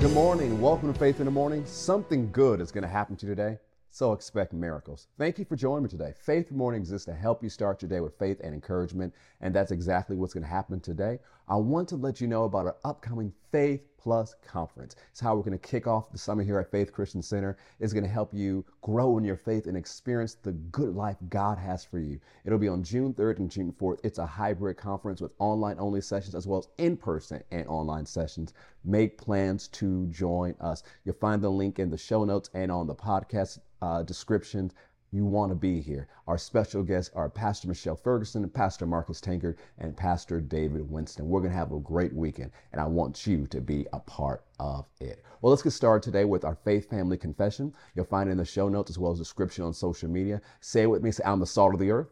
Good morning. Welcome to Faith in the Morning. Something good is going to happen to you today, so expect miracles. Thank you for joining me today. Faith Morning exists to help you start your day with faith and encouragement, and that's exactly what's going to happen today. I want to let you know about our upcoming Faith Plus Conference. It's how we're going to kick off the summer here at Faith Christian Center. It's going to help you grow in your faith and experience the good life God has for you. It'll be on June 3rd and June 4th. It's a hybrid conference with online only sessions as well as in person and online sessions. Make plans to join us. You'll find the link in the show notes and on the podcast uh, description you want to be here. Our special guests are Pastor Michelle Ferguson, Pastor Marcus Tankard, and Pastor David Winston. We're going to have a great weekend, and I want you to be a part of it. Well, let's get started today with our faith family confession. You'll find it in the show notes as well as description on social media. Say it with me. Say, I'm the salt of the earth.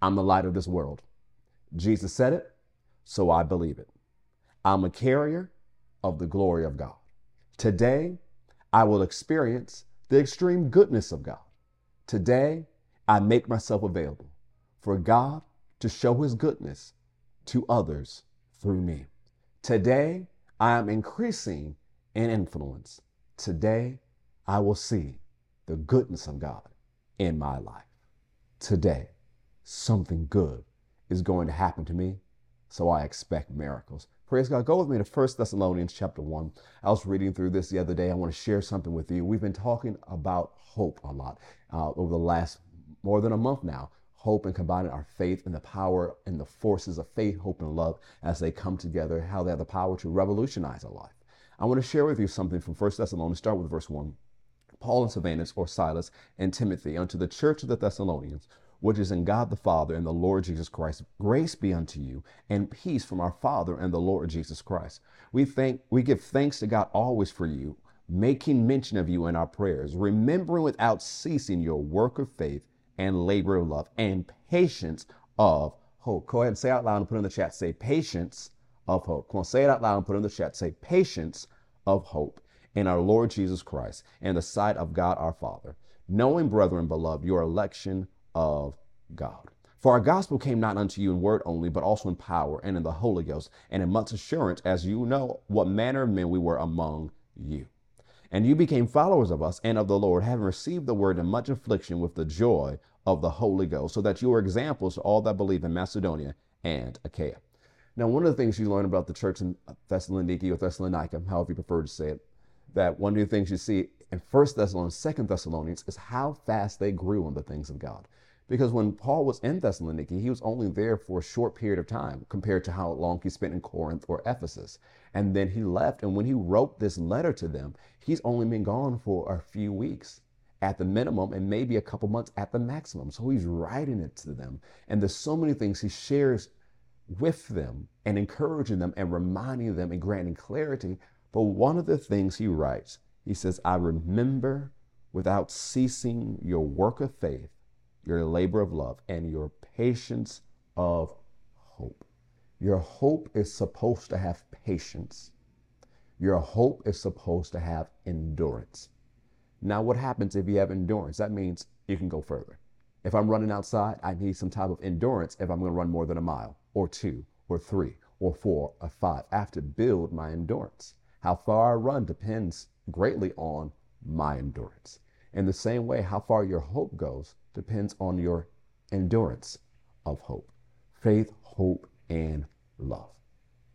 I'm the light of this world. Jesus said it, so I believe it. I'm a carrier of the glory of God. Today, I will experience the extreme goodness of God. Today, I make myself available for God to show his goodness to others through me. Today, I am increasing in influence. Today, I will see the goodness of God in my life. Today, something good is going to happen to me, so I expect miracles. Praise God. Go with me to 1 Thessalonians chapter 1. I was reading through this the other day. I want to share something with you. We've been talking about hope a lot uh, over the last more than a month now. Hope and combining our faith and the power and the forces of faith, hope, and love as they come together, how they have the power to revolutionize our life. I want to share with you something from 1 Thessalonians. Start with verse 1. Paul and Silvanus, or Silas, and Timothy, unto the church of the Thessalonians, which is in God the Father and the Lord Jesus Christ. Grace be unto you, and peace from our Father and the Lord Jesus Christ. We thank we give thanks to God always for you, making mention of you in our prayers, remembering without ceasing your work of faith and labor of love and patience of hope. Go ahead and say out loud and put in the chat. Say patience of hope. Come on, say it out loud and put in the chat. Say patience of hope in our Lord Jesus Christ and the sight of God our Father, knowing, brethren, beloved, your election of God. For our gospel came not unto you in word only, but also in power and in the Holy Ghost, and in much assurance, as you know what manner of men we were among you. And you became followers of us and of the Lord, having received the word in much affliction with the joy of the Holy Ghost, so that you are examples to all that believe in Macedonia and Achaia. Now, one of the things you learn about the church in Thessaloniki or Thessalonica, however you prefer to say it, that one of the things you see in First Thessalonians, Second Thessalonians, is how fast they grew in the things of God. Because when Paul was in Thessaloniki, he was only there for a short period of time compared to how long he spent in Corinth or Ephesus. And then he left. And when he wrote this letter to them, he's only been gone for a few weeks at the minimum and maybe a couple months at the maximum. So he's writing it to them. And there's so many things he shares with them and encouraging them and reminding them and granting clarity. But one of the things he writes, he says, I remember without ceasing your work of faith your labor of love, and your patience of hope. Your hope is supposed to have patience. Your hope is supposed to have endurance. Now, what happens if you have endurance? That means you can go further. If I'm running outside, I need some type of endurance if I'm going to run more than a mile, or two, or three, or four, or five. I have to build my endurance. How far I run depends greatly on my endurance. In the same way, how far your hope goes depends on your endurance of hope faith, hope, and love.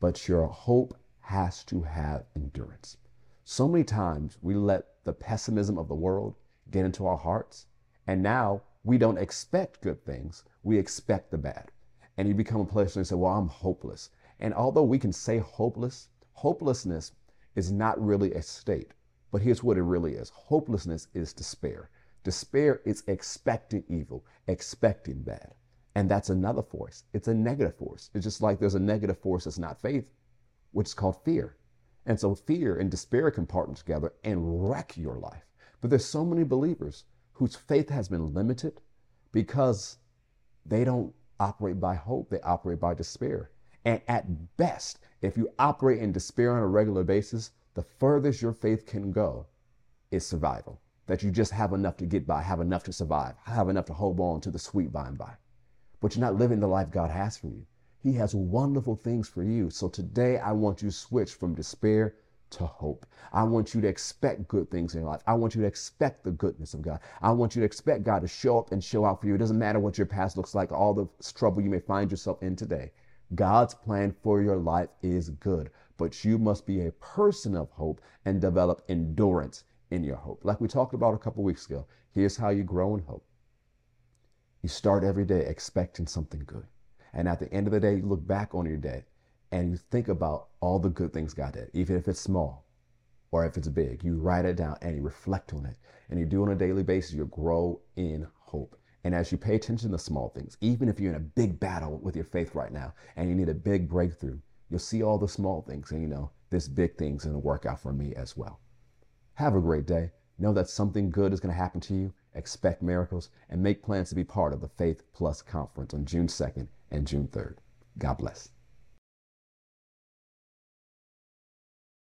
But your hope has to have endurance. So many times we let the pessimism of the world get into our hearts, and now we don't expect good things, we expect the bad. And you become a place where you say, Well, I'm hopeless. And although we can say hopeless, hopelessness is not really a state. But here's what it really is hopelessness is despair. Despair is expecting evil, expecting bad. And that's another force. It's a negative force. It's just like there's a negative force that's not faith, which is called fear. And so fear and despair can partner together and wreck your life. But there's so many believers whose faith has been limited because they don't operate by hope, they operate by despair. And at best, if you operate in despair on a regular basis, the furthest your faith can go is survival that you just have enough to get by, have enough to survive, have enough to hold on to the sweet by and by. But you're not living the life God has for you. He has wonderful things for you. So today I want you to switch from despair to hope. I want you to expect good things in your life. I want you to expect the goodness of God. I want you to expect God to show up and show out for you. It doesn't matter what your past looks like, all the trouble you may find yourself in today. God's plan for your life is good, but you must be a person of hope and develop endurance in your hope. Like we talked about a couple weeks ago, here's how you grow in hope. You start every day expecting something good. And at the end of the day, you look back on your day and you think about all the good things God did, even if it's small or if it's big. You write it down and you reflect on it. And you do on a daily basis, you grow in hope. And as you pay attention to small things, even if you're in a big battle with your faith right now and you need a big breakthrough, you'll see all the small things and you know, this big thing's gonna work out for me as well. Have a great day. Know that something good is gonna happen to you. Expect miracles and make plans to be part of the Faith Plus Conference on June 2nd and June 3rd. God bless.